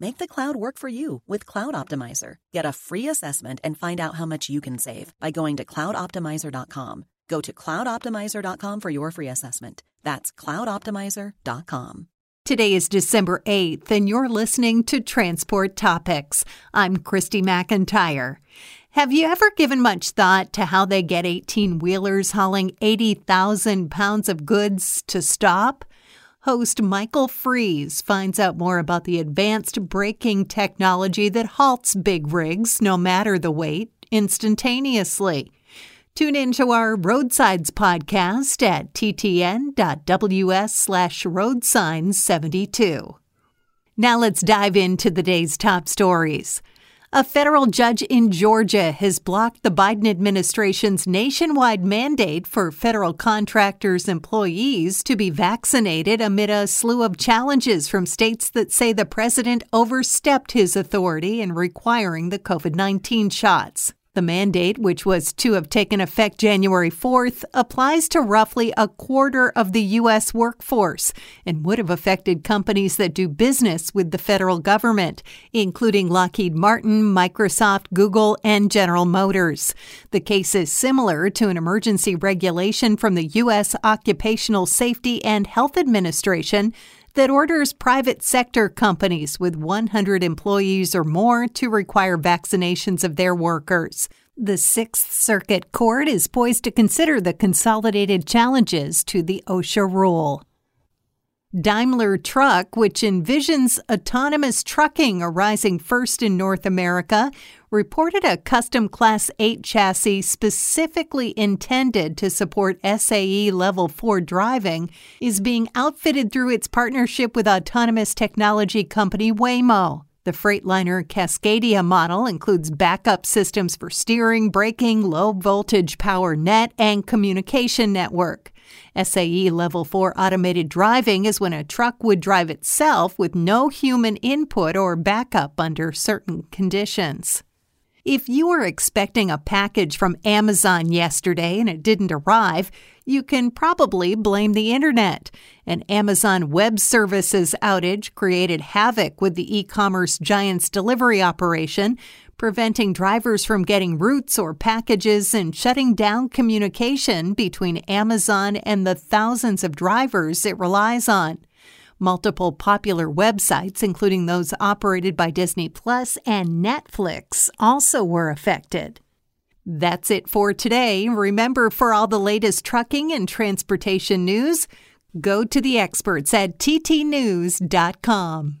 Make the cloud work for you with Cloud Optimizer. Get a free assessment and find out how much you can save by going to cloudoptimizer.com. Go to cloudoptimizer.com for your free assessment. That's cloudoptimizer.com. Today is December 8th, and you're listening to Transport Topics. I'm Christy McIntyre. Have you ever given much thought to how they get 18 wheelers hauling 80,000 pounds of goods to stop? Host Michael Freeze finds out more about the advanced braking technology that halts big rigs, no matter the weight, instantaneously. Tune in to our RoadSigns podcast at ttn.ws slash roadsigns72. Now let's dive into the day's top stories. A federal judge in Georgia has blocked the Biden administration's nationwide mandate for federal contractors' employees to be vaccinated amid a slew of challenges from states that say the president overstepped his authority in requiring the COVID 19 shots. The mandate, which was to have taken effect January 4th, applies to roughly a quarter of the U.S. workforce and would have affected companies that do business with the federal government, including Lockheed Martin, Microsoft, Google, and General Motors. The case is similar to an emergency regulation from the U.S. Occupational Safety and Health Administration that orders private sector companies with 100 employees or more to require vaccinations of their workers. The Sixth Circuit Court is poised to consider the consolidated challenges to the OSHA rule. Daimler Truck, which envisions autonomous trucking arising first in North America, reported a custom Class 8 chassis specifically intended to support SAE Level 4 driving is being outfitted through its partnership with autonomous technology company Waymo. The Freightliner Cascadia model includes backup systems for steering, braking, low voltage power net, and communication network. SAE Level 4 automated driving is when a truck would drive itself with no human input or backup under certain conditions. If you were expecting a package from Amazon yesterday and it didn't arrive, you can probably blame the internet. An Amazon Web Services outage created havoc with the e commerce giant's delivery operation, preventing drivers from getting routes or packages and shutting down communication between Amazon and the thousands of drivers it relies on. Multiple popular websites, including those operated by Disney Plus and Netflix, also were affected. That's it for today. Remember, for all the latest trucking and transportation news, go to the experts at ttnews.com.